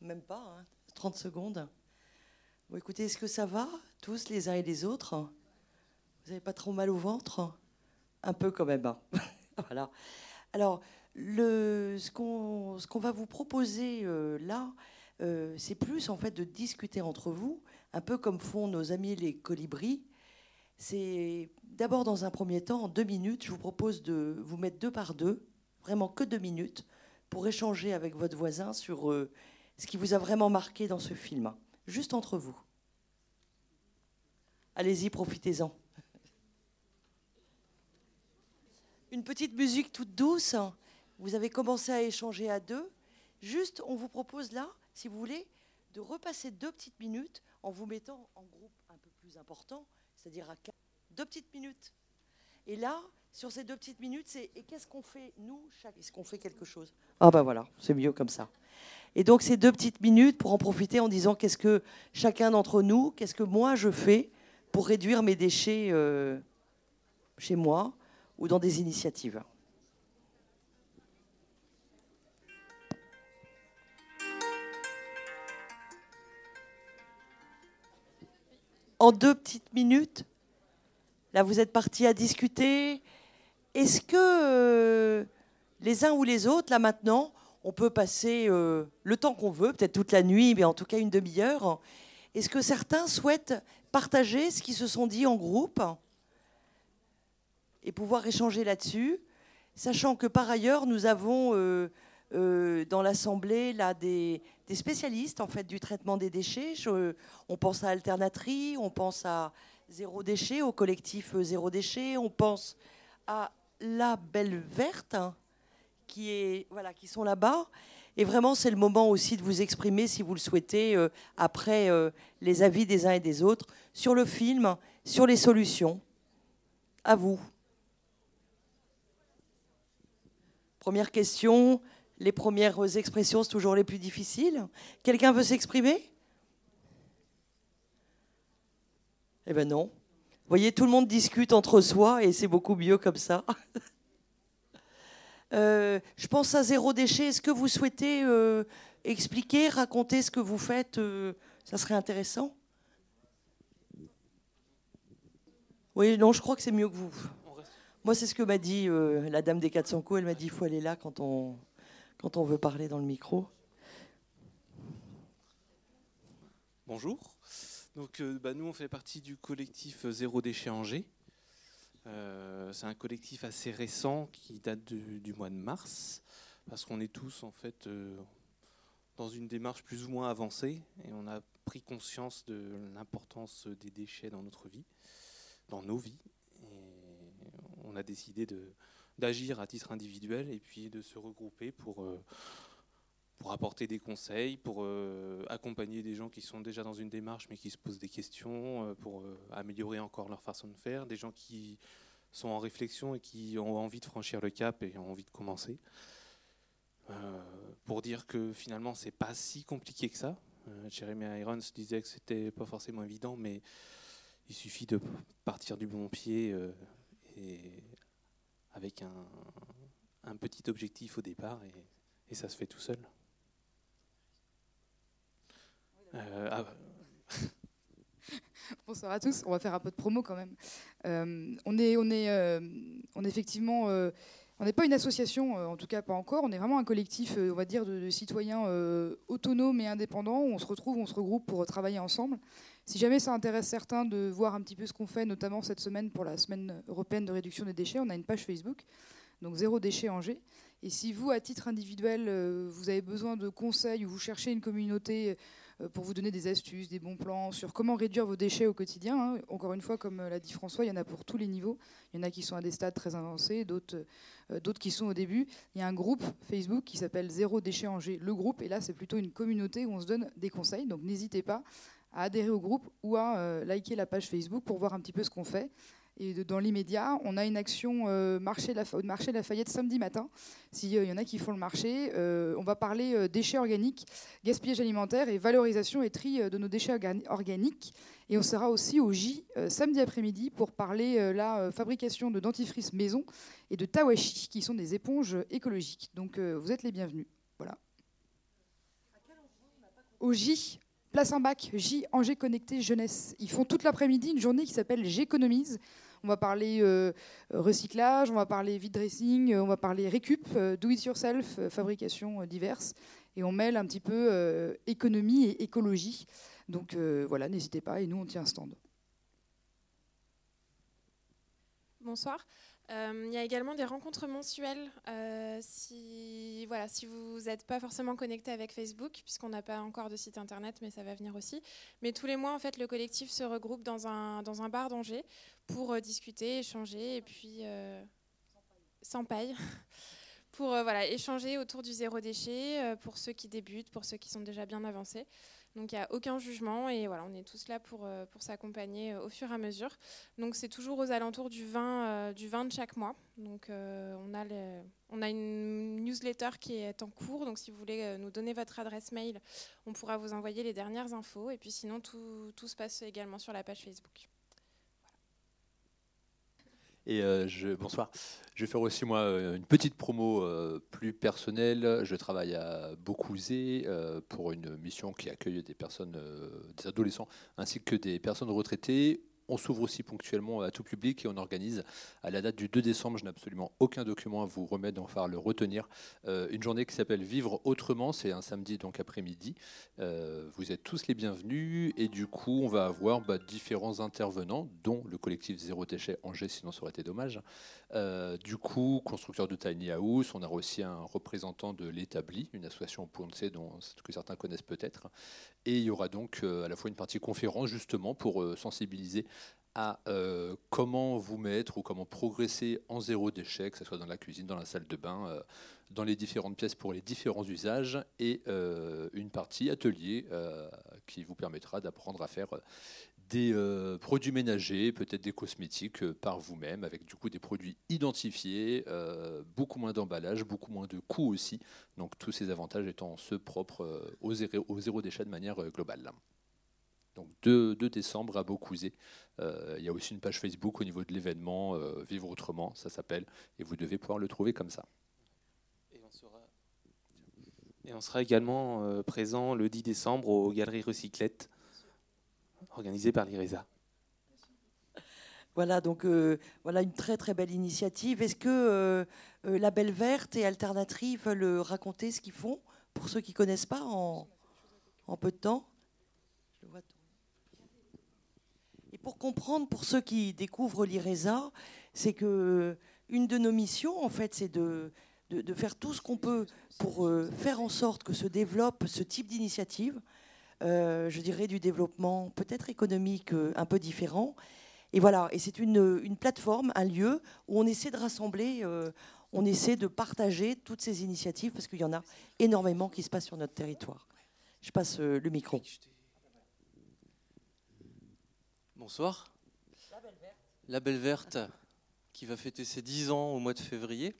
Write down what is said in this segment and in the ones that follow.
Même pas, 30 hein. secondes. Bon, écoutez, est-ce que ça va, tous les uns et les autres? Vous n'avez pas trop mal au ventre? Un peu quand même. Hein. voilà. Alors, ce qu'on va vous proposer euh, là, euh, c'est plus en fait de discuter entre vous, un peu comme font nos amis les colibris. C'est d'abord dans un premier temps, en deux minutes, je vous propose de vous mettre deux par deux, vraiment que deux minutes, pour échanger avec votre voisin sur euh, ce qui vous a vraiment marqué dans ce film, juste entre vous. Allez-y, profitez-en. Une petite musique toute douce. Vous avez commencé à échanger à deux. Juste, on vous propose là, si vous voulez, de repasser deux petites minutes en vous mettant en groupe un peu plus important, c'est-à-dire à deux petites minutes. Et là, sur ces deux petites minutes, c'est et qu'est-ce qu'on fait nous chaque Est-ce qu'on fait quelque chose? Ah ben voilà, c'est mieux comme ça. Et donc ces deux petites minutes pour en profiter en disant qu'est-ce que chacun d'entre nous, qu'est-ce que moi je fais pour réduire mes déchets euh, chez moi ou dans des initiatives. En deux petites minutes, là vous êtes partis à discuter, est-ce que euh, les uns ou les autres, là maintenant, on peut passer euh, le temps qu'on veut, peut-être toute la nuit, mais en tout cas une demi-heure. Est-ce que certains souhaitent partager ce qu'ils se sont dit en groupe et pouvoir échanger là-dessus, sachant que par ailleurs, nous avons euh, dans l'Assemblée là des, spécialistes en fait du traitement des déchets. on pense à Alternatrie, on pense à Zéro Déchet, au collectif Zéro Déchet, on pense à la Belle Verte, hein, qui, sont là-bas. Et vraiment, c'est le moment aussi de vous exprimer, si vous le souhaitez, euh, après euh, les avis des uns et des autres, sur le film, sur les solutions. À vous. Première question, les premières expressions, c'est toujours les plus difficiles. Quelqu'un veut s'exprimer? Eh bien non. Vous voyez, tout le monde discute entre soi et c'est beaucoup mieux comme ça. Euh, je pense à zéro déchet. Est-ce que vous souhaitez euh, expliquer, raconter ce que vous faites euh, Ça serait intéressant. Oui, non, je crois que c'est mieux que vous. Moi, c'est ce que m'a dit la dame des 400 coups. Elle m'a dit qu'il faut aller là quand on, veut parler dans le micro. Bonjour. Donc, bah, nous, on fait partie du collectif Zéro Déchet Angers. Euh, c'est un collectif assez récent qui date du mois de mars, parce qu'on est tous en fait euh, dans une démarche plus ou moins avancée et on a pris conscience de l'importance des déchets dans notre vie, dans nos vies. On a décidé d'agir à titre individuel et puis de se regrouper pour pour apporter des conseils, pour euh, accompagner des gens qui sont déjà dans une démarche mais qui se posent des questions, euh, pour euh, améliorer encore leur façon de faire, des gens qui sont en réflexion et qui ont envie de franchir le cap et ont envie de commencer. pour dire que finalement c'est pas si compliqué que ça. Jeremy Irons disait que c'était pas forcément évident, mais il suffit de partir du bon pied avec un, petit objectif au départ et ça se fait tout seul. Euh, ah. Bonsoir à tous. On va faire un peu de promo quand même. Euh, on est, on est, euh, on est effectivement, on n'est pas une association, en tout cas pas encore. On est vraiment un collectif, on va dire, de, citoyens autonomes et indépendants. Où on se retrouve, on se regroupe pour travailler ensemble. Si jamais ça intéresse certains de voir un petit peu ce qu'on fait, notamment cette semaine pour la semaine européenne de réduction des déchets, on a une page Facebook, donc zéro déchet Angers. Et si vous, à titre individuel, vous avez besoin de conseils ou vous cherchez une communauté euh, pour vous donner des astuces, des bons plans sur comment réduire vos déchets au quotidien. Hein. Encore une fois, comme euh, l'a dit François, il y en a pour tous les niveaux. Il y en a qui sont à des stades très avancés, d'autres euh, d'autres qui sont au début. Il y a un groupe Facebook qui s'appelle Zéro Déchet Angers, le groupe, et là c'est plutôt une communauté où on se donne des conseils. Donc n'hésitez pas à adhérer au groupe ou à liker la page Facebook pour voir un petit peu ce qu'on fait. Et dans l'immédiat, on a une action euh, marché, la, marché Lafayette samedi matin. S'il euh, y en a qui font le marché, euh, on va parler déchets organiques, gaspillage alimentaire et valorisation et tri de nos déchets organiques. Et on sera aussi au J samedi après-midi pour parler la fabrication de dentifrice maison et de tawashi, qui sont des éponges écologiques. Donc vous êtes les bienvenus. Voilà. au J, place un bac, J, Angers Connecté Jeunesse. Ils font toute l'après-midi une journée qui s'appelle J'économise. On va parler euh, recyclage, on va parler vide dressing, euh, on va parler récup, euh, do it yourself, fabrication diverses. Et on mêle un petit peu économie et écologie. Donc voilà, n'hésitez pas. Et nous, on tient un stand. Bonsoir. il y a également des rencontres mensuelles. si, voilà, si vous n'êtes pas forcément connecté avec Facebook, puisqu'on n'a pas encore de site internet, mais ça va venir aussi. Mais tous les mois, en fait, le collectif se regroupe dans un, dans un bar d'Angers pour euh, discuter, échanger et puis euh, sans paille. pour euh, voilà, échanger autour du zéro déchet pour ceux qui débutent, pour ceux qui sont déjà bien avancés. Donc il n'y a aucun jugement et voilà, on est tous là pour, pour s'accompagner au fur et à mesure. Donc c'est toujours aux alentours du 20, du 20 de chaque mois. Donc on, a on a une newsletter qui est en cours. Donc si vous voulez nous donner votre adresse mail, on pourra vous envoyer les dernières infos. Et puis sinon, tout, tout se passe également sur la page Facebook. Et euh, je, bonsoir. Je vais faire aussi moi euh, une petite promo euh, plus personnelle. Je travaille à Beaucouzé pour une mission qui accueille des personnes, des adolescents ainsi que des personnes retraitées on s'ouvre aussi ponctuellement à tout public et on organise à la date du 2 décembre, je n'ai absolument aucun document à vous remettre, donc il le retenir, euh, une journée qui s'appelle Vivre autrement, c'est un samedi donc après-midi. Euh, vous êtes tous les bienvenus et du coup on va avoir bah, différents intervenants, dont le collectif Zéro Déchet Angers, sinon ça aurait été dommage. Euh, du coup, constructeur de Tiny House, on a aussi un représentant de l'Établi, une association Ponce que certains connaissent peut-être. Et il y aura donc à la fois une partie conférence justement pour sensibiliser à euh, comment vous mettre ou comment progresser en zéro déchet, que ce soit dans la cuisine, dans la salle de bain, euh, dans les différentes pièces pour les différents usages, et euh, une partie atelier qui vous permettra d'apprendre à faire des produits ménagers, peut-être des cosmétiques par vous-même, avec du coup des produits identifiés, beaucoup moins d'emballage, beaucoup moins de coûts aussi. Donc tous ces avantages étant ceux propres au zéro, au zéro déchet de manière globale. Donc 2, décembre à Beaucouzé. Euh, il y a aussi une page Facebook au niveau de l'événement euh, Vivre autrement, ça s'appelle, et vous devez pouvoir le trouver comme ça. Et on sera, également euh, présent le 10 décembre aux Galeries Recyclettes, organisées par l'IRESA. Voilà, donc voilà une très très belle initiative. Est-ce que la Belle Verte et Alternative veulent raconter ce qu'ils font pour ceux qui ne connaissent pas en, en peu de temps? Pour comprendre, pour ceux qui découvrent l'IRESA, c'est que une de nos missions, en fait, c'est de, faire tout ce qu'on peut pour euh, faire en sorte que se développe ce type d'initiative. Euh, je dirais du développement peut-être économique euh, un peu différent. Et voilà, et c'est une, plateforme, un lieu où on essaie de rassembler, on essaie de partager toutes ces initiatives parce qu'il y en a énormément qui se passent sur notre territoire. Je passe le micro. Bonsoir. La Belle Verte. qui va fêter ses 10 ans au mois de février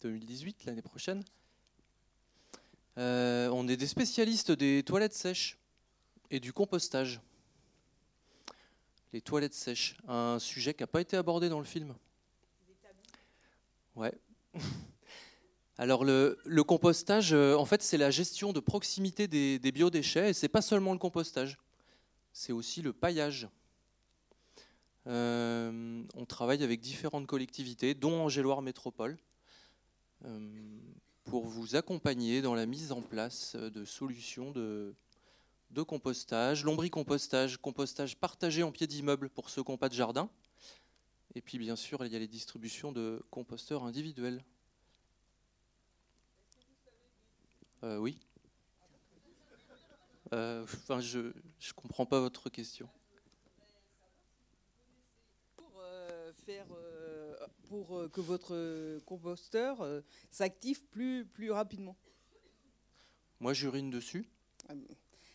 2018, l'année prochaine. Euh, on est des spécialistes des toilettes sèches et du compostage. Les toilettes sèches, un sujet qui n'a pas été abordé dans le film. Ouais. Alors le, compostage, euh, en fait, c'est la gestion de proximité des, biodéchets et c'est pas seulement le compostage, c'est aussi le paillage. Euh, on travaille avec différentes collectivités, dont Angéloire Métropole, euh, pour vous accompagner dans la mise en place de solutions de, compostage, lombricompostage, compostage partagé en pied d'immeuble pour ceux qui n'ont pas de jardin. Et puis bien sûr, il y a les distributions de composteurs individuels. Euh, oui. enfin, je ne comprends pas votre question. Euh, pour euh, que votre composteur euh, s'active plus, plus rapidement Moi, j'urine dessus.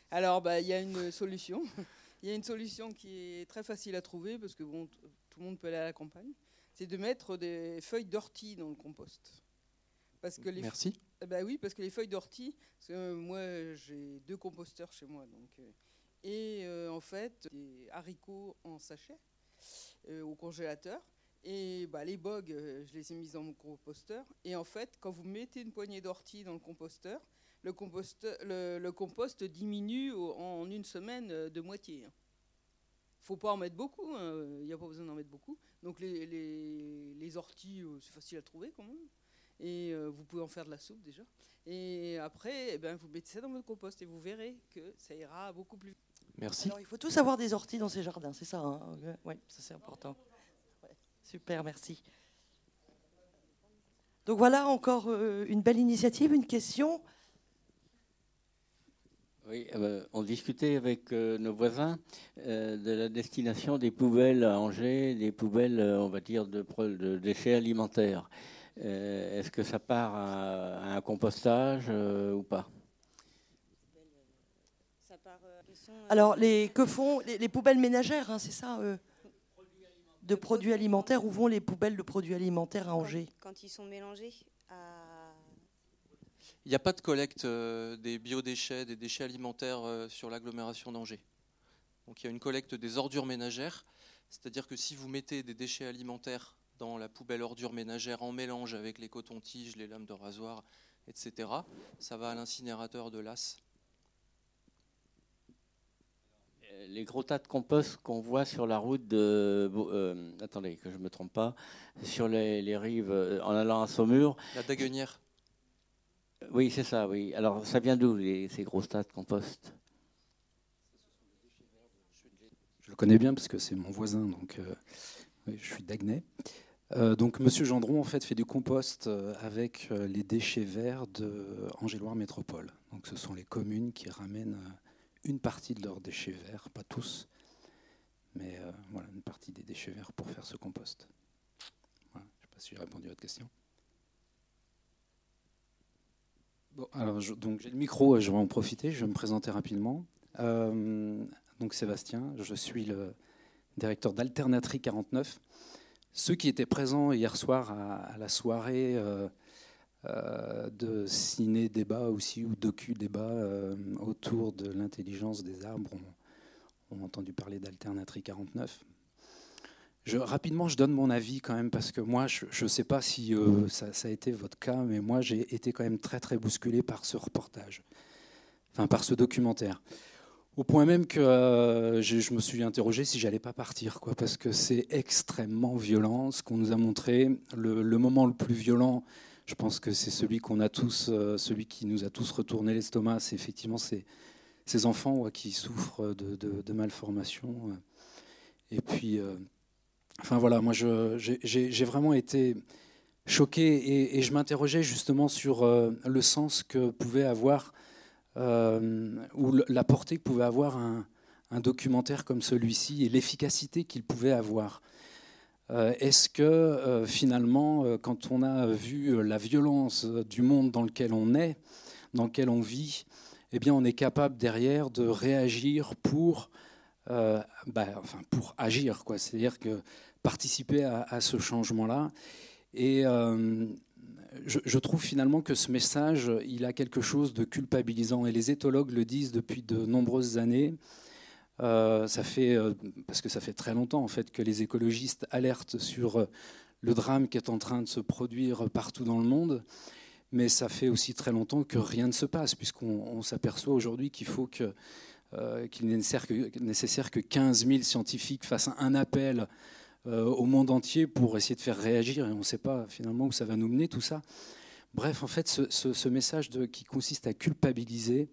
Alors, bah, il y a une solution. Il y a une solution qui est très facile à trouver parce que bon, tout le monde peut aller à la campagne. C'est de mettre des feuilles d'ortie dans le compost. Parce que les Merci. Bah oui, parce que les feuilles d'ortie, moi j'ai deux composteurs chez moi, donc et en fait des haricots en sachet au congélateur. Et bah, les bogues, euh, je les ai mises dans mon composteur. Et en fait, quand vous mettez une poignée d'ortie dans le composteur, le compost, le, compost diminue en une semaine euh, de moitié. hein. faut pas en mettre beaucoup, hein, il n'y a pas besoin d'en mettre beaucoup. Donc les, les, les orties, euh, c'est facile à trouver quand même. Et euh, vous pouvez en faire de la soupe déjà. Et après, eh ben, vous mettez ça dans votre compost et vous verrez que ça ira beaucoup plus vite. Merci. Alors, il faut tous avoir des orties dans ces jardins, c'est ça hein Oui, ça c'est important. Ouais, super, merci. Donc voilà encore euh, une belle initiative, une question. Oui, euh, on discutait avec euh, nos voisins euh, de la destination des poubelles à Angers, des poubelles, on va dire, de, déchets alimentaires. Euh, Est-ce que ça part à, à un compostage euh, ou pas? Alors, les, que font les, les poubelles ménagères, hein, c'est ça euh, De produits alimentaires, où vont les poubelles de produits alimentaires à Angers Quand ils sont mélangés à... Il n'y a pas de collecte euh, des biodéchets, des déchets alimentaires euh, sur l'agglomération d'Angers. Donc il y a une collecte des ordures ménagères, c'est-à-dire que si vous mettez des déchets alimentaires dans la poubelle ordures ménagères en mélange avec les cotons-tiges, les lames de rasoir, etc., ça va à l'incinérateur de l'AS. Euh, Les gros tas de compost qu'on voit sur la route de. Euh, attendez, que je ne me trompe pas. Sur les, les rives, euh, en allant à Saumur. La daguenière. Oui, c'est ça, oui. Alors, ça vient d'où, les- ces gros tas de compost? Je le connais bien parce que c'est mon voisin, donc euh, oui, je suis d'Agnay. Euh, donc Monsieur Gendron en fait fait du compost avec les déchets verts de Angéloire Métropole. Donc ce sont les communes qui ramènent euh, une partie de leurs déchets verts, pas tous, mais euh, voilà une partie des déchets verts pour faire ce compost. Je ne sais pas si j'ai répondu à votre question. Bon, alors j'ai le micro, je vais en profiter, je vais me présenter rapidement. Euh, donc Sébastien, je suis le directeur d'Alternaterie 49. Ceux qui étaient présents hier soir à, la soirée euh, de ciné-débat aussi, ou docu-débat euh, autour de l'intelligence des arbres, ont, ont entendu parler d'Alternaterie 49. Je, rapidement, je donne mon avis quand même, parce que moi, je ne sais pas si euh, ça, a été votre cas, mais moi, j'ai été quand même très, très bousculé par ce reportage, enfin, par ce documentaire. Au point même que euh, je, me suis interrogé si j'allais pas partir, parce que c'est extrêmement violent ce qu'on nous a montré. Le moment le plus violent, je pense que c'est celui qu'on a tous, euh, celui qui nous a tous retourné l'estomac, c'est effectivement ces, ces enfants qui souffrent de, malformations. euh. Et puis, euh, enfin voilà, moi j'ai vraiment été choqué et, je m'interrogeais justement sur le sens que pouvait avoir ou la portée que pouvait avoir un documentaire comme celui-ci et l'efficacité qu'il pouvait avoir. Euh, Est-ce que euh, finalement, euh, quand on a vu la violence du monde dans lequel on est, dans lequel on vit, eh bien, on est capable derrière de réagir pour, bah, enfin, pour agir, quoi. C'est-à-dire que participer à, ce changement-là. Et je, je trouve finalement que ce message, il a quelque chose de culpabilisant. Et les éthologues le disent depuis de nombreuses années. Euh, ça fait, euh, parce que ça fait très longtemps en fait que les écologistes alertent sur euh, le drame qui est en train de se produire partout dans le monde. Mais ça fait aussi très longtemps que rien ne se passe, puisqu'on on s'aperçoit aujourd'hui qu'il faut qu'il n'est nécessaire que, nécessaire que 15 000 scientifiques fassent un appel au monde entier pour essayer de faire réagir, et on ne sait pas finalement où ça va nous mener tout ça. Bref, en fait, ce, message qui consiste à culpabiliser,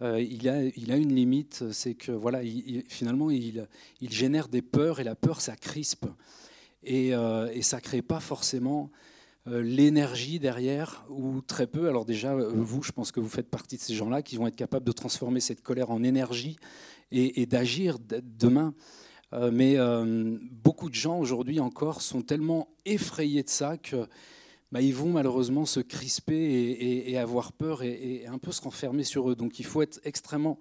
euh, il, a, une limite, c'est que voilà, il- il- finalement, il, génère des peurs, et la peur, ça crispe, et, euh, ça crée pas forcément euh, l'énergie derrière, ou très peu. Alors déjà, vous, je pense que vous faites partie de ces gens-là qui vont être capables de transformer cette colère en énergie et, d'agir demain. Mais beaucoup de gens aujourd'hui encore sont tellement effrayés de ça que bah, ils vont malheureusement se crisper et, avoir peur et, un peu se renfermer sur eux. Donc il faut être extrêmement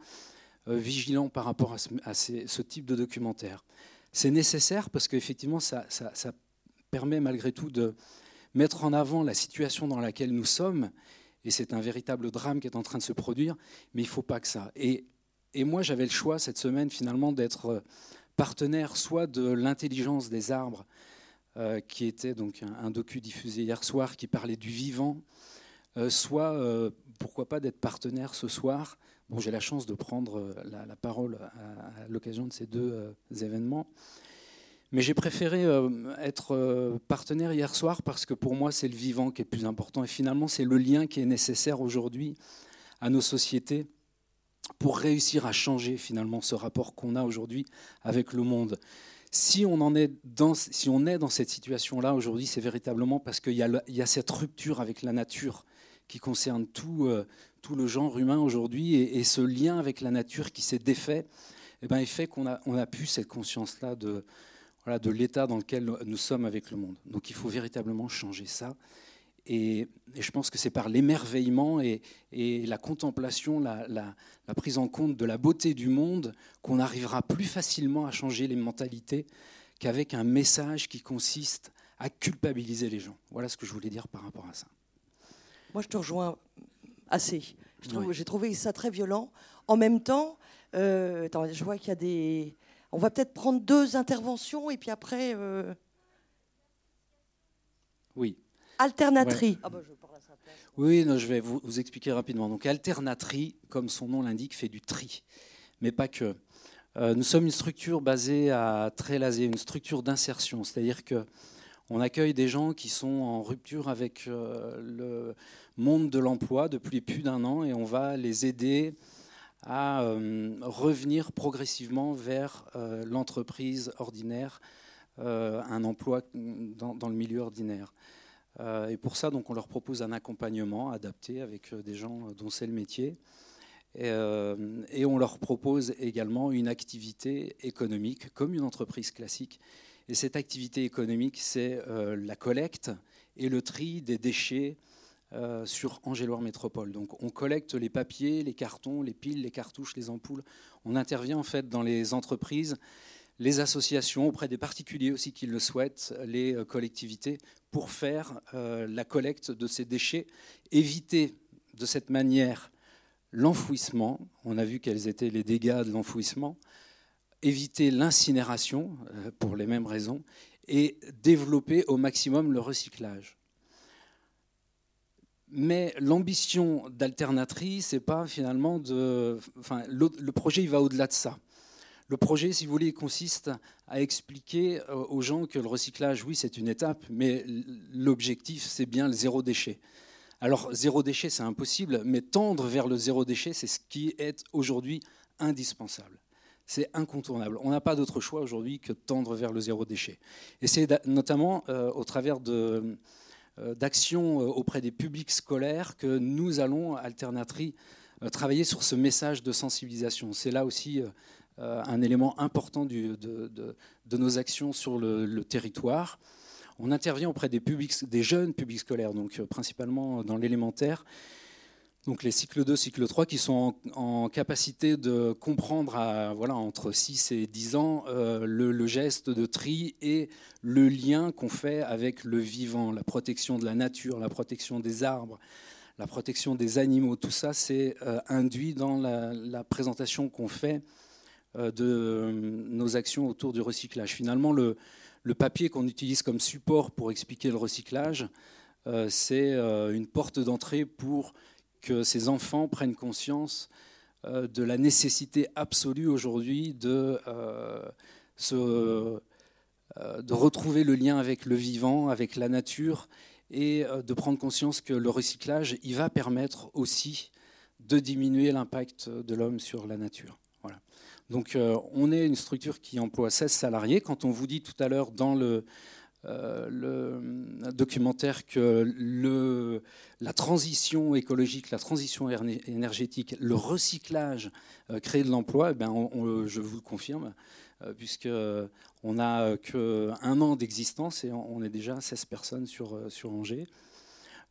euh, vigilant par rapport à ce, type de documentaire. C'est nécessaire parce qu'effectivement, ça, ça- permet malgré tout de mettre en avant la situation dans laquelle nous sommes. Et c'est un véritable drame qui est en train de se produire, mais il ne faut pas que ça. Et, et moi, j'avais le choix cette semaine finalement d'être euh, partenaire soit de l'intelligence des arbres, euh, qui était donc un, docu diffusé hier soir qui parlait du vivant, euh, soit euh, pourquoi pas d'être partenaire ce soir. Bon, j'ai la chance de prendre la, parole à, à l'occasion de ces deux événements. Mais j'ai préféré être partenaire hier soir parce que pour moi, c'est le vivant qui est plus important. Et finalement, c'est le lien qui est nécessaire aujourd'hui à nos sociétés pour réussir à changer finalement ce rapport qu'on a aujourd'hui avec le monde. Si on, en est, dans, si on est dans cette situation-là aujourd'hui, c'est véritablement parce qu'il y, a cette rupture avec la nature qui concerne tout, euh, tout le genre humain aujourd'hui et, et ce lien avec la nature qui s'est défait, eh ben, il fait qu'on a, on a pu cette conscience-là de, voilà, de l'état dans lequel nous sommes avec le monde. Donc il faut véritablement changer ça. Et, et je pense que c'est par l'émerveillement et, et la contemplation, la, la- la prise en compte de la beauté du monde qu'on arrivera plus facilement à changer les mentalités qu'avec un message qui consiste à culpabiliser les gens. Voilà ce que je voulais dire par rapport à ça. Moi, je te rejoins assez. J'ai trouvé ça très violent. En même temps, euh, attends, je vois qu'il y a des. On va peut-être prendre deux interventions et puis après. euh, Oui. Alternatrie. Ouais. Ah bah, je parle à sa place. Oui, non, je vais vous, vous expliquer rapidement. Donc, Alternatrie, comme son nom l'indique, fait du tri, mais pas que. Euh, nous sommes une structure basée à Trélazé, une structure d'insertion, c'est-à-dire que on accueille des gens qui sont en rupture avec euh, le monde de l'emploi depuis plus d'un an et on va les aider à euh, revenir progressivement vers euh, l'entreprise ordinaire, euh, un emploi dans, dans le milieu ordinaire. Euh, et pour ça, donc, on leur propose un accompagnement adapté avec euh, des gens dont c'est le métier. Et, euh, on leur propose également une activité économique comme une entreprise classique. Et cette activité économique, c'est euh, la collecte et le tri des déchets euh, sur Angéloire Métropole. Donc on collecte les papiers, les cartons, les piles, les cartouches, les ampoules. On intervient en fait dans les entreprises, les associations, auprès des particuliers aussi qui le souhaitent, les euh, collectivités, pour faire euh, la collecte de ces déchets, éviter de cette manière l'enfouissement. On a vu quels étaient les dégâts de l'enfouissement. Éviter l'incinération, euh, pour les mêmes raisons, et développer au maximum le recyclage. Mais l'ambition d'Alternatrie, c'est pas finalement de. Le projet, il va au-delà de ça. Le projet, si vous voulez, consiste à expliquer euh, aux gens que le recyclage, oui, c'est une étape, mais l'objectif, c'est bien le zéro déchet. Alors, zéro déchet, c'est impossible, mais tendre vers le zéro déchet, c'est ce qui est aujourd'hui indispensable. C'est incontournable. On n'a pas d'autre choix aujourd'hui que tendre vers le zéro déchet. Et c'est notamment euh, au travers euh, d'actions auprès des publics scolaires que nous allons, Alternatrie, euh, travailler sur ce message de sensibilisation. C'est là aussi un élément important de, nos actions sur le, territoire. On intervient auprès des, jeunes publics scolaires, donc euh, principalement dans l'élémentaire, donc les cycles 2, cycle 3, qui sont en, capacité de comprendre voilà, entre 6 et 10 ans euh, le, geste de tri et le lien qu'on fait avec le vivant, la protection de la nature, la protection des arbres, la protection des animaux. Tout ça, c'est euh, induit dans la, présentation qu'on fait euh, de euh, nos actions autour du recyclage. Finalement, le, papier qu'on utilise comme support pour expliquer le recyclage, euh, c'est euh, une porte d'entrée pour que ces enfants prennent conscience euh, de la nécessité absolue aujourd'hui de, euh, euh, de retrouver le lien avec le vivant, avec la nature, et euh, de prendre conscience que le recyclage, il va permettre aussi de diminuer l'impact de l'homme sur la nature. Donc euh, on est une structure qui emploie 16 salariés. Quand on vous dit tout à l'heure dans le, euh, documentaire que la transition écologique, la transition éner- énergétique, le recyclage euh, crée de l'emploi, eh ben, je vous le confirme, euh, puisque on n'a qu'un an d'existence et on on est déjà 16 personnes sur, euh, sur Angers.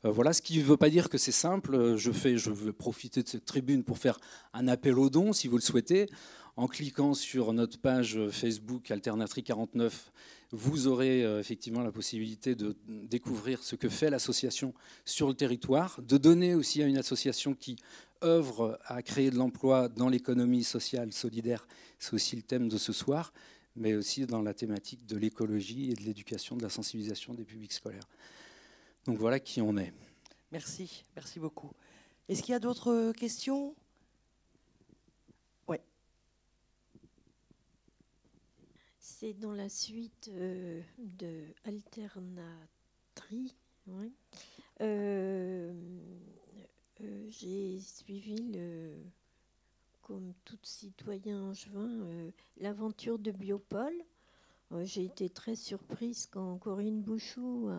Euh, Voilà, ce qui ne veut pas dire que c'est simple. Je, fais, je veux profiter de cette tribune pour faire un appel aux dons, si vous le souhaitez. En cliquant sur notre page Facebook Alternatrie 49, vous aurez euh, effectivement la possibilité de découvrir ce que fait l'association sur le territoire, de donner aussi à une association qui œuvre à créer de l'emploi dans l'économie sociale solidaire. C'est aussi le thème de ce soir, mais aussi dans la thématique de l'écologie et de l'éducation, de la sensibilisation des publics scolaires. Donc voilà qui on est. Merci, merci beaucoup. Est-ce qu'il y a d'autres questions? C'est dans la suite euh, de Alternatri. Euh, euh, J'ai suivi, comme tout citoyen angevin, l'aventure de Biopol. Euh, J'ai été très surprise quand Corinne Bouchou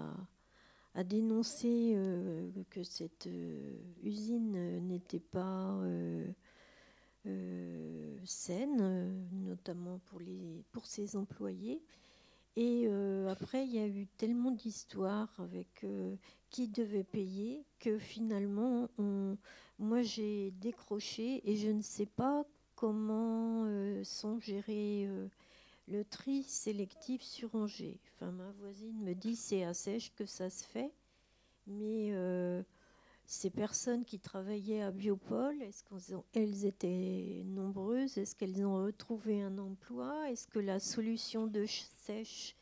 a, dénoncé que cette usine n'était pas saine, euh, notamment pour, les, pour ses employés. Et euh, après, il y a eu tellement d'histoires avec euh, qui devait payer que finalement, on- moi j'ai décroché et je ne sais pas comment euh, sont gérés euh, le tri sélectif sur Angers. Enfin, ma voisine me dit c'est à Sèche que ça se fait, mais euh, ces personnes qui travaillaient à Biopol, est-ce qu'elles étaient nombreuses? Est-ce qu'elles ont retrouvé un emploi? Est-ce que la solution de ch- Sèche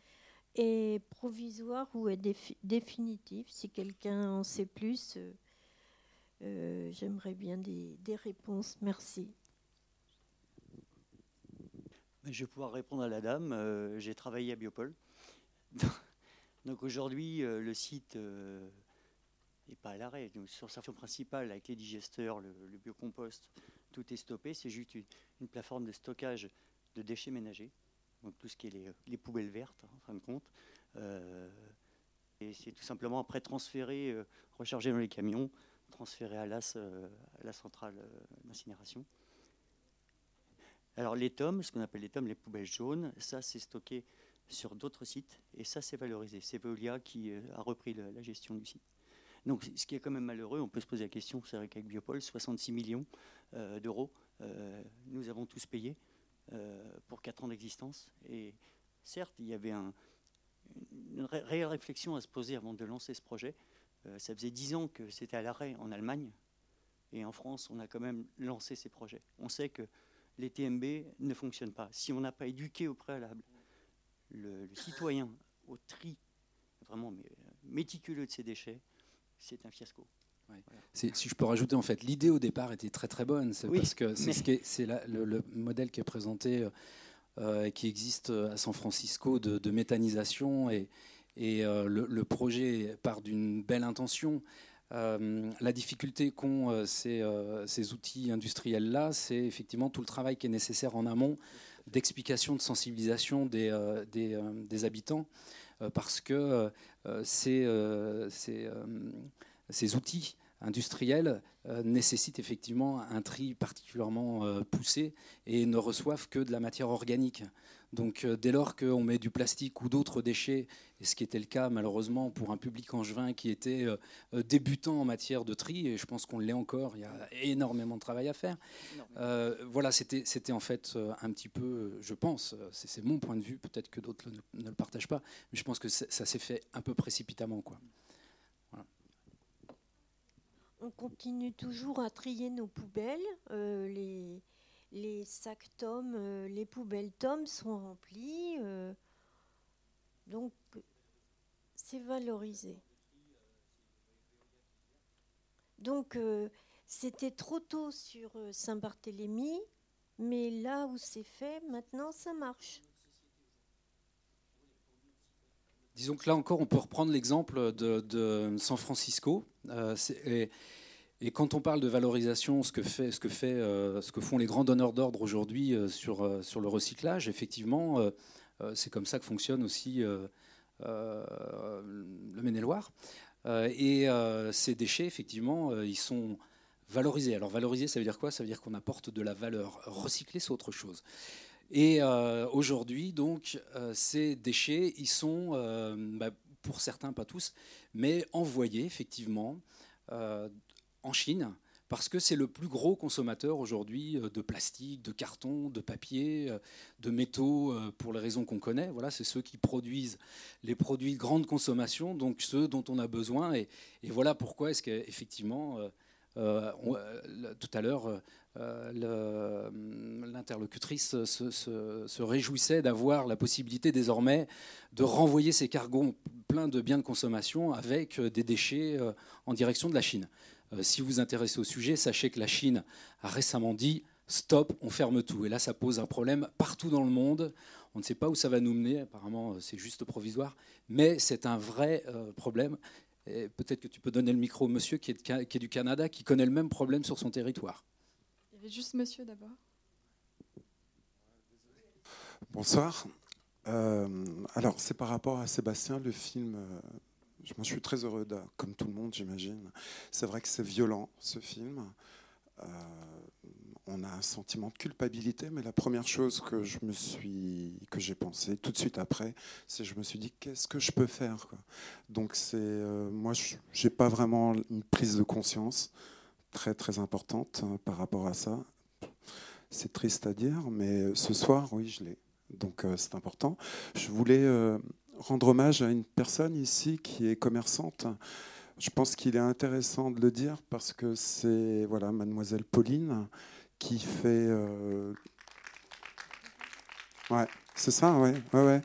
est provisoire ou est défi- définitive? Si quelqu'un en sait plus, euh, euh, j'aimerais bien des, réponses. Merci. Je vais pouvoir répondre à la dame. Euh, J'ai travaillé à Biopol. Donc aujourd'hui, le site n'est pas à l'arrêt. Sur sa fonction principale, avec les digesteurs, le, biocompost, tout est stoppé. C'est juste une, plateforme de stockage de déchets ménagers. Donc tout ce qui est les, les poubelles vertes, hein, en fin de compte. Euh, et c'est tout simplement après transféré, euh, rechargé dans les camions, transféré à l'AS, à la centrale euh, d'incinération. Alors les tomes, ce qu'on appelle les tomes, les poubelles jaunes, ça c'est stocké sur d'autres sites et ça c'est valorisé. C'est Veolia qui a repris la gestion du site. Donc ce qui est quand même malheureux, on peut se poser la question, c'est vrai qu'avec Biopol, 66 millions euh, d'euros, euh, nous avons tous payé euh, pour 4 ans d'existence. Et certes, il y avait un- une ré- réelle réflexion à se poser avant de lancer ce projet. Ça faisait 10 ans que c'était à l'arrêt en Allemagne et en France, on a quand même lancé ces projets. On sait que les TMB ne fonctionnent pas. Si on n'a pas éduqué au préalable le, citoyen au tri vraiment méticuleux de ces déchets, c'est un fiasco. Si je peux rajouter, en fait, l'idée au départ était très très bonne. C'est Oui, parce que c'est mais- ce le, le modèle qui est présenté, euh, qui existe à San Francisco de, de méthanisation et, et, euh, le, le projet part d'une belle intention. Euh, la difficulté qu'ont euh, ces, euh, ces outils industriels-là, c'est effectivement tout le travail qui est nécessaire en amont d'explication, de sensibilisation des, euh, des, euh, des habitants, euh, parce que euh, ces, euh, ces, euh, ces outils industriels euh, nécessitent effectivement un tri particulièrement euh, poussé et ne reçoivent que de la matière organique. Donc euh, dès lors qu'on met du plastique ou d'autres déchets, et ce qui était le cas malheureusement pour un public angevin qui était débutant en matière de tri, et je pense qu'on l'est encore, il y a énormément de travail à faire. Euh, voilà, c'était en fait un petit peu, je pense, c'est mon point de vue, peut-être que d'autres ne, ne le partagent pas, mais je pense que ça s'est fait un peu précipitamment. Quoi. On continue toujours à trier nos poubelles. euh, les, sacs tomes, euh, les poubelles tomes sont remplies. euh, donc, c'est valorisé. Donc, euh, c'était trop tôt sur Saint-Barthélemy, mais là où c'est fait, maintenant, ça marche. Disons que là encore, on peut reprendre l'exemple de, San Francisco. Euh, et, quand on parle de valorisation, ce que, euh, font les grands donneurs d'ordre aujourd'hui euh, sur, le recyclage, effectivement, c'est comme ça que fonctionne aussi le Maine-et-Loire. Et ces déchets, effectivement, ils sont valorisés. Alors valoriser, ça veut dire quoi? Ça veut dire qu'on apporte de la valeur. Recycler, c'est autre chose. Et euh, aujourd'hui, donc, euh, ces déchets, ils sont, euh, bah, pour certains, pas tous, mais envoyés effectivement en Chine, parce que c'est le plus gros consommateur aujourd'hui de plastique, de carton, de papier, de métaux, pour les raisons qu'on connaît. Voilà, c'est ceux qui produisent les produits de grande consommation, donc ceux dont on a besoin. Et, voilà pourquoi est-ce qu'effectivement, tout à l'heure, euh, le- l'interlocutrice se, réjouissait d'avoir la possibilité désormais de renvoyer ces cargos pleins de biens de consommation avec euh, des déchets euh, en direction de la Chine. Euh, si vous vous intéressez au sujet, sachez que la Chine a récemment dit stop, on ferme tout. Et là, ça pose un problème partout dans le monde. On ne sait pas où ça va nous mener. Apparemment, euh, c'est juste provisoire. Mais c'est un vrai euh, problème. Peut-être que tu peux donner le micro au monsieur qui est du Canada, qui connaît le même problème sur son territoire. Juste monsieur d'abord. Bonsoir. Euh, alors, c'est par rapport à Sébastien, le film. euh, je, suis très heureux, comme tout le monde, j'imagine. C'est vrai que c'est violent, ce film. Euh, on a un sentiment de culpabilité, mais la première chose que je me suis, j'ai pensé tout de suite après, c'est je me suis dit qu'est-ce que je peux faire. Donc c'est, euh, moi, j'ai pas vraiment une prise de conscience très très importante hein, par rapport à ça. C'est triste à dire, mais ce soir, oui, je l'ai. Donc euh, c'est important. Je voulais euh, rendre hommage à une personne ici qui est commerçante. Je pense qu'il est intéressant de le dire parce que c'est voilà mademoiselle Pauline qui fait euh, ouais c'est ça ouais ouais ouais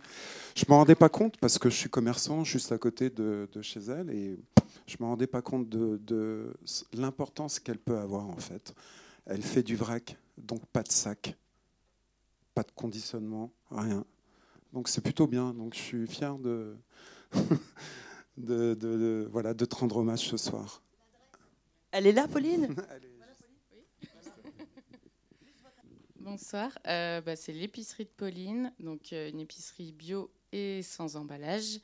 je me rendais pas compte parce que je suis commerçant juste à côté de, de chez elle et je me rendais pas compte de, de l'importance qu'elle peut avoir en fait. Elle fait du vrac donc pas de sac pas de conditionnement rien. Donc c'est plutôt bien. Donc je suis fier de de, de- de- voilà de te rendre hommage ce soir. Elle est là, Pauline? Bonsoir, euh, bah, c'est l'épicerie de Pauline, donc euh, une épicerie bio et sans emballage,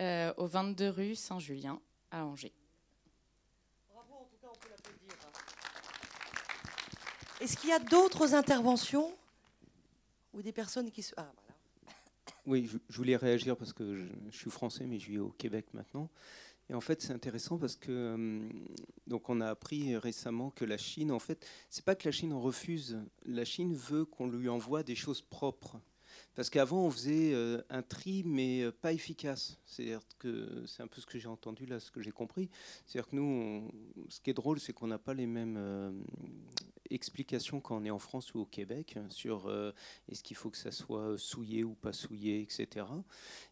euh, au 22 rue Saint-Julien à Angers. Est-ce qu'il y a d'autres interventions ou des personnes qui se... Ah, voilà. Oui, je, je voulais réagir parce que je, je suis français, mais je vis au Québec maintenant. Et en fait, c'est intéressant parce que hum, donc on a appris récemment que la Chine, en fait, c'est pas que la Chine refuse. La Chine veut qu'on lui envoie des choses propres. Parce qu'avant, on faisait euh, un tri, mais euh, pas efficace. C'est-à-dire que c'est un peu ce que j'ai entendu là, ce que j'ai compris. C'est-à-dire que nous, ce qui est drôle, c'est qu'on n'a pas les mêmes euh, explications quand on est en France ou au Québec sur euh, est-ce qu'il faut que ça soit souillé ou pas souillé, etc.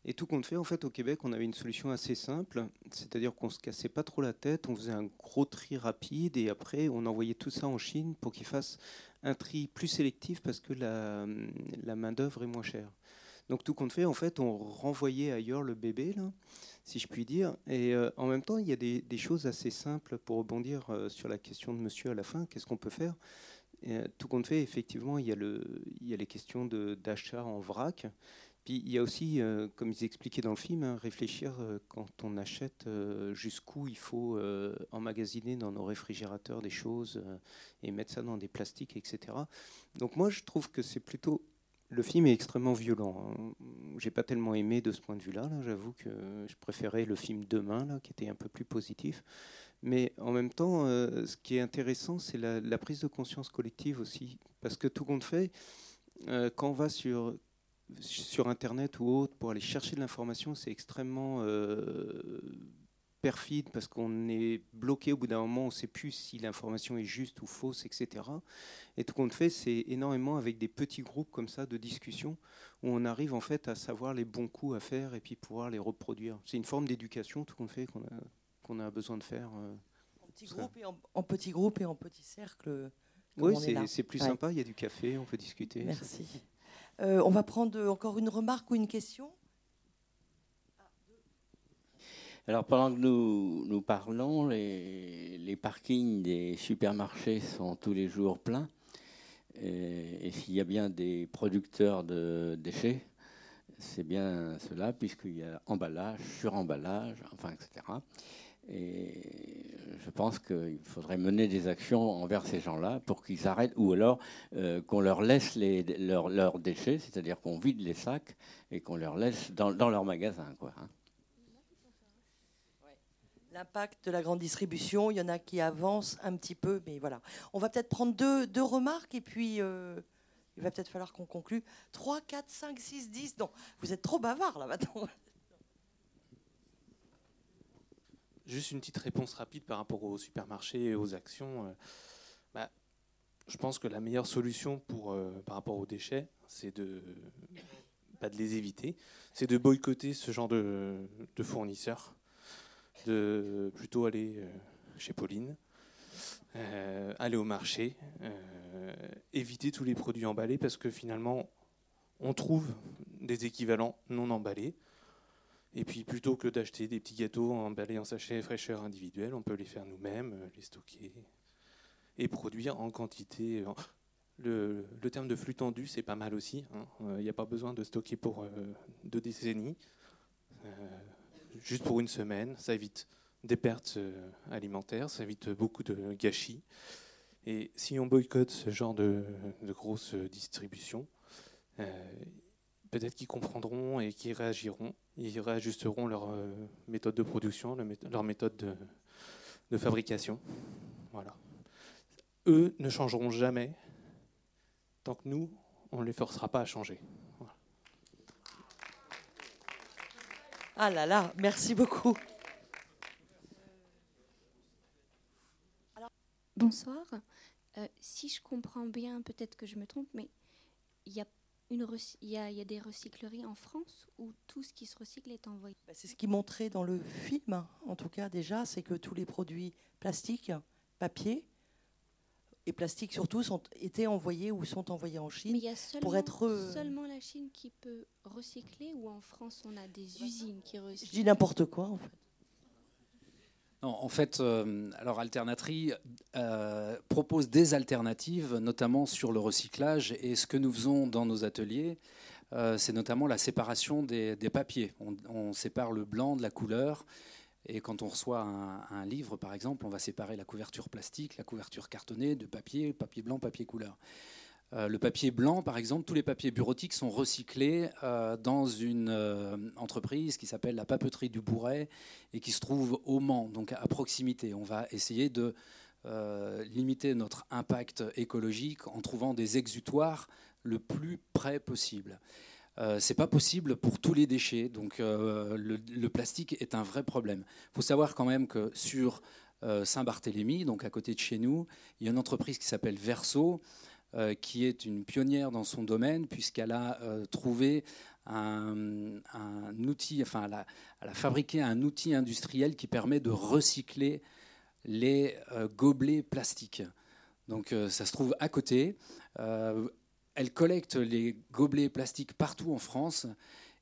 Et tout compte fait, en fait, au Québec, on avait une solution assez simple, c'est-à-dire qu'on se cassait pas trop la tête, on faisait un gros tri rapide et après, on envoyait tout ça en Chine pour qu'ils fassent un tri plus sélectif parce que la, la main-d'œuvre est moins chère. Donc tout compte fait, en fait, on renvoyait ailleurs le bébé, si je puis dire. Et euh, en même temps, il y a des, choses assez simples pour rebondir euh, sur la question de monsieur à la fin. Qu'est-ce qu'on peut faire? Et, euh, Tout compte fait, effectivement, il y a, le, il y a les questions d'achat en vrac. Puis il y a aussi, comme ils expliquaient dans le film, hein, réfléchir quand on achète jusqu'où il faut emmagasiner dans nos réfrigérateurs des choses et mettre ça dans des plastiques, etc. Donc moi, je trouve que c'est plutôt le film est extrêmement violent. hein. J'ai pas tellement aimé de ce point de vue-là. là. J'avoue que je préférais le film Demain, là, qui était un peu plus positif. Mais en même temps, euh, ce qui est intéressant, c'est la, la prise de conscience collective aussi. Parce que tout compte fait, euh, quand on va sur, sur Internet ou autre pour aller chercher de l'information, c'est extrêmement euh, perfide parce qu'on est bloqué au bout d'un moment, on ne sait plus si l'information est juste ou fausse, etc. Et tout compte fait, c'est énormément avec des petits groupes comme ça de discussion où on arrive en fait à savoir les bons coups à faire et puis pouvoir les reproduire. C'est une forme d'éducation, tout compte fait, qu'on a, qu'on a besoin de faire. euh, En petit ça. groupe et en, en petit groupe et en petit cercle. comme Oui, c'est plus Ouais. sympa, il y a du café, on peut discuter. Merci. Euh, on va prendre encore une remarque ou une question? Alors pendant que nous, nous parlons, les, parkings des supermarchés sont tous les jours pleins. Et, s'il y a bien des producteurs de déchets, c'est bien cela, puisqu'il y a emballage, suremballage, enfin, etc. Et je pense qu'il faudrait mener des actions envers ces gens-là pour qu'ils arrêtent, ou alors euh, qu'on leur laisse les, leurs, leurs déchets, c'est-à-dire qu'on vide les sacs et qu'on leur laisse dans, dans leur magasin. Quoi, hein. L'impact de la grande distribution, il y en a qui avancent un petit peu, mais voilà. On va peut-être prendre deux, deux remarques et puis euh, il va peut-être falloir qu'on conclue. 3, 4, 5, 6, 10. Non, vous êtes trop bavard là maintenant. juste une petite réponse rapide par rapport aux supermarchés et aux actions. Bah, je pense que la meilleure solution pour, par rapport aux déchets, c'est de, pas de les éviter, c'est de boycotter ce genre de, fournisseurs, de plutôt aller euh, chez Pauline, euh, aller au marché, euh, éviter tous les produits emballés parce que finalement, on trouve des équivalents non emballés. Et puis plutôt que d'acheter des petits gâteaux emballés en sachets fraîcheur individuel, on peut les faire nous-mêmes, les stocker et produire en quantité. Le, terme de flux tendu, c'est pas mal aussi. Il hein. n'y a pas besoin de stocker pour deux décennies. Juste pour une semaine, ça évite des pertes alimentaires, ça évite beaucoup de gâchis. Et si on boycotte ce genre de, grosses distributions, peut-être qu'ils comprendront et qu'ils réagiront. Ils réajusteront leur méthode de production, leur méthode de, de fabrication. Voilà. Eux ne changeront jamais tant que nous, on ne les forcera pas à changer. Ah là là, merci beaucoup. Bonsoir. Euh, si je comprends bien, peut-être que je me trompe, mais il y, a une il, y a, y a des recycleries en France où tout ce qui se recycle est envoyé bah, C'est ce qui montrait dans le film, en tout cas déjà, c'est que tous les produits plastiques, papier, et plastique surtout sont étaient envoyés ou sont envoyés en Chine Mais il y a seulement, pour être seulement la Chine qui peut recycler ou en France on a des usines qui recyclent? Je dis n'importe quoi en fait. Non, en fait, euh, alors Alternatri euh, propose des alternatives, notamment sur le recyclage. Et ce que nous faisons dans nos ateliers, euh, c'est notamment la séparation des, papiers. On, on, sépare le blanc de la couleur. Et quand on reçoit un, livre, par exemple, on va séparer la couverture plastique, la couverture cartonnée de papier, papier blanc, papier couleur. Euh, le papier blanc, par exemple, tous les papiers bureautiques sont recyclés euh, dans une euh, entreprise qui s'appelle la papeterie du Bourret et qui se trouve au Mans, donc à proximité. On va essayer de limiter notre impact écologique en trouvant des exutoires le plus près possible. Euh, c'est pas possible pour tous les déchets. Donc euh, le, plastique est un vrai problème. Il faut savoir quand même que sur euh, Saint-Barthélemy, donc à côté de chez nous, il y a une entreprise qui s'appelle Verso, qui est une pionnière dans son domaine puisqu'elle a trouvé un, outil, enfin elle a, fabriqué un outil industriel qui permet de recycler les gobelets plastiques. Donc ça se trouve à côté elle collecte les gobelets plastiques partout en France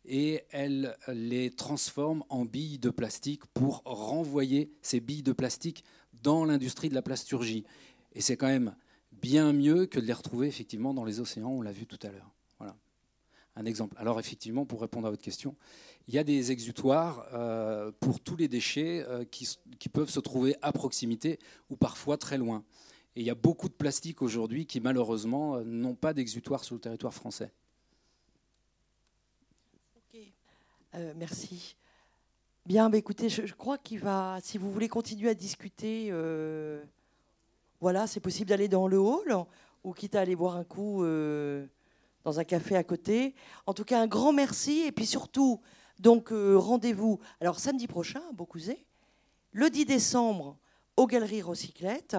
et elle les transforme en billes de plastique pour renvoyer ces billes de plastique dans l'industrie de la plasturgie. Et c'est quand même bien mieux que de les retrouver effectivement dans les océans, on l'a vu tout à l'heure. Voilà, un exemple. Alors effectivement, pour répondre à votre question, il y a des exutoires euh, pour tous les déchets euh, qui, qui peuvent se trouver à proximité ou parfois très loin. Et il y a beaucoup de plastiques aujourd'hui qui, malheureusement, euh, n'ont pas d'exutoire sur le territoire français. Euh, merci. Bien, bah, écoutez, je, crois qu'il va, si vous voulez continuer à discuter, euh, voilà, c'est possible d'aller dans le hall ou quitte à aller boire un coup dans un café à côté. En tout cas, un grand merci et puis surtout, donc rendez-vous. Alors samedi prochain, à Beaucouzé, le 10 décembre aux Galeries Recyclette.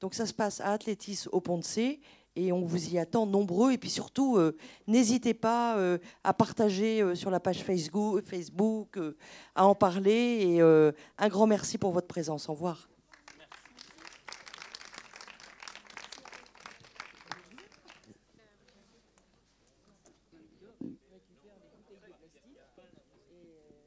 Donc ça se passe à Athlétis au Pont de C et on vous y attend nombreux. Et puis surtout, euh, n'hésitez pas euh, à partager euh, sur la page Facebook, Facebook à en parler. Et un grand merci pour votre présence. Au revoir.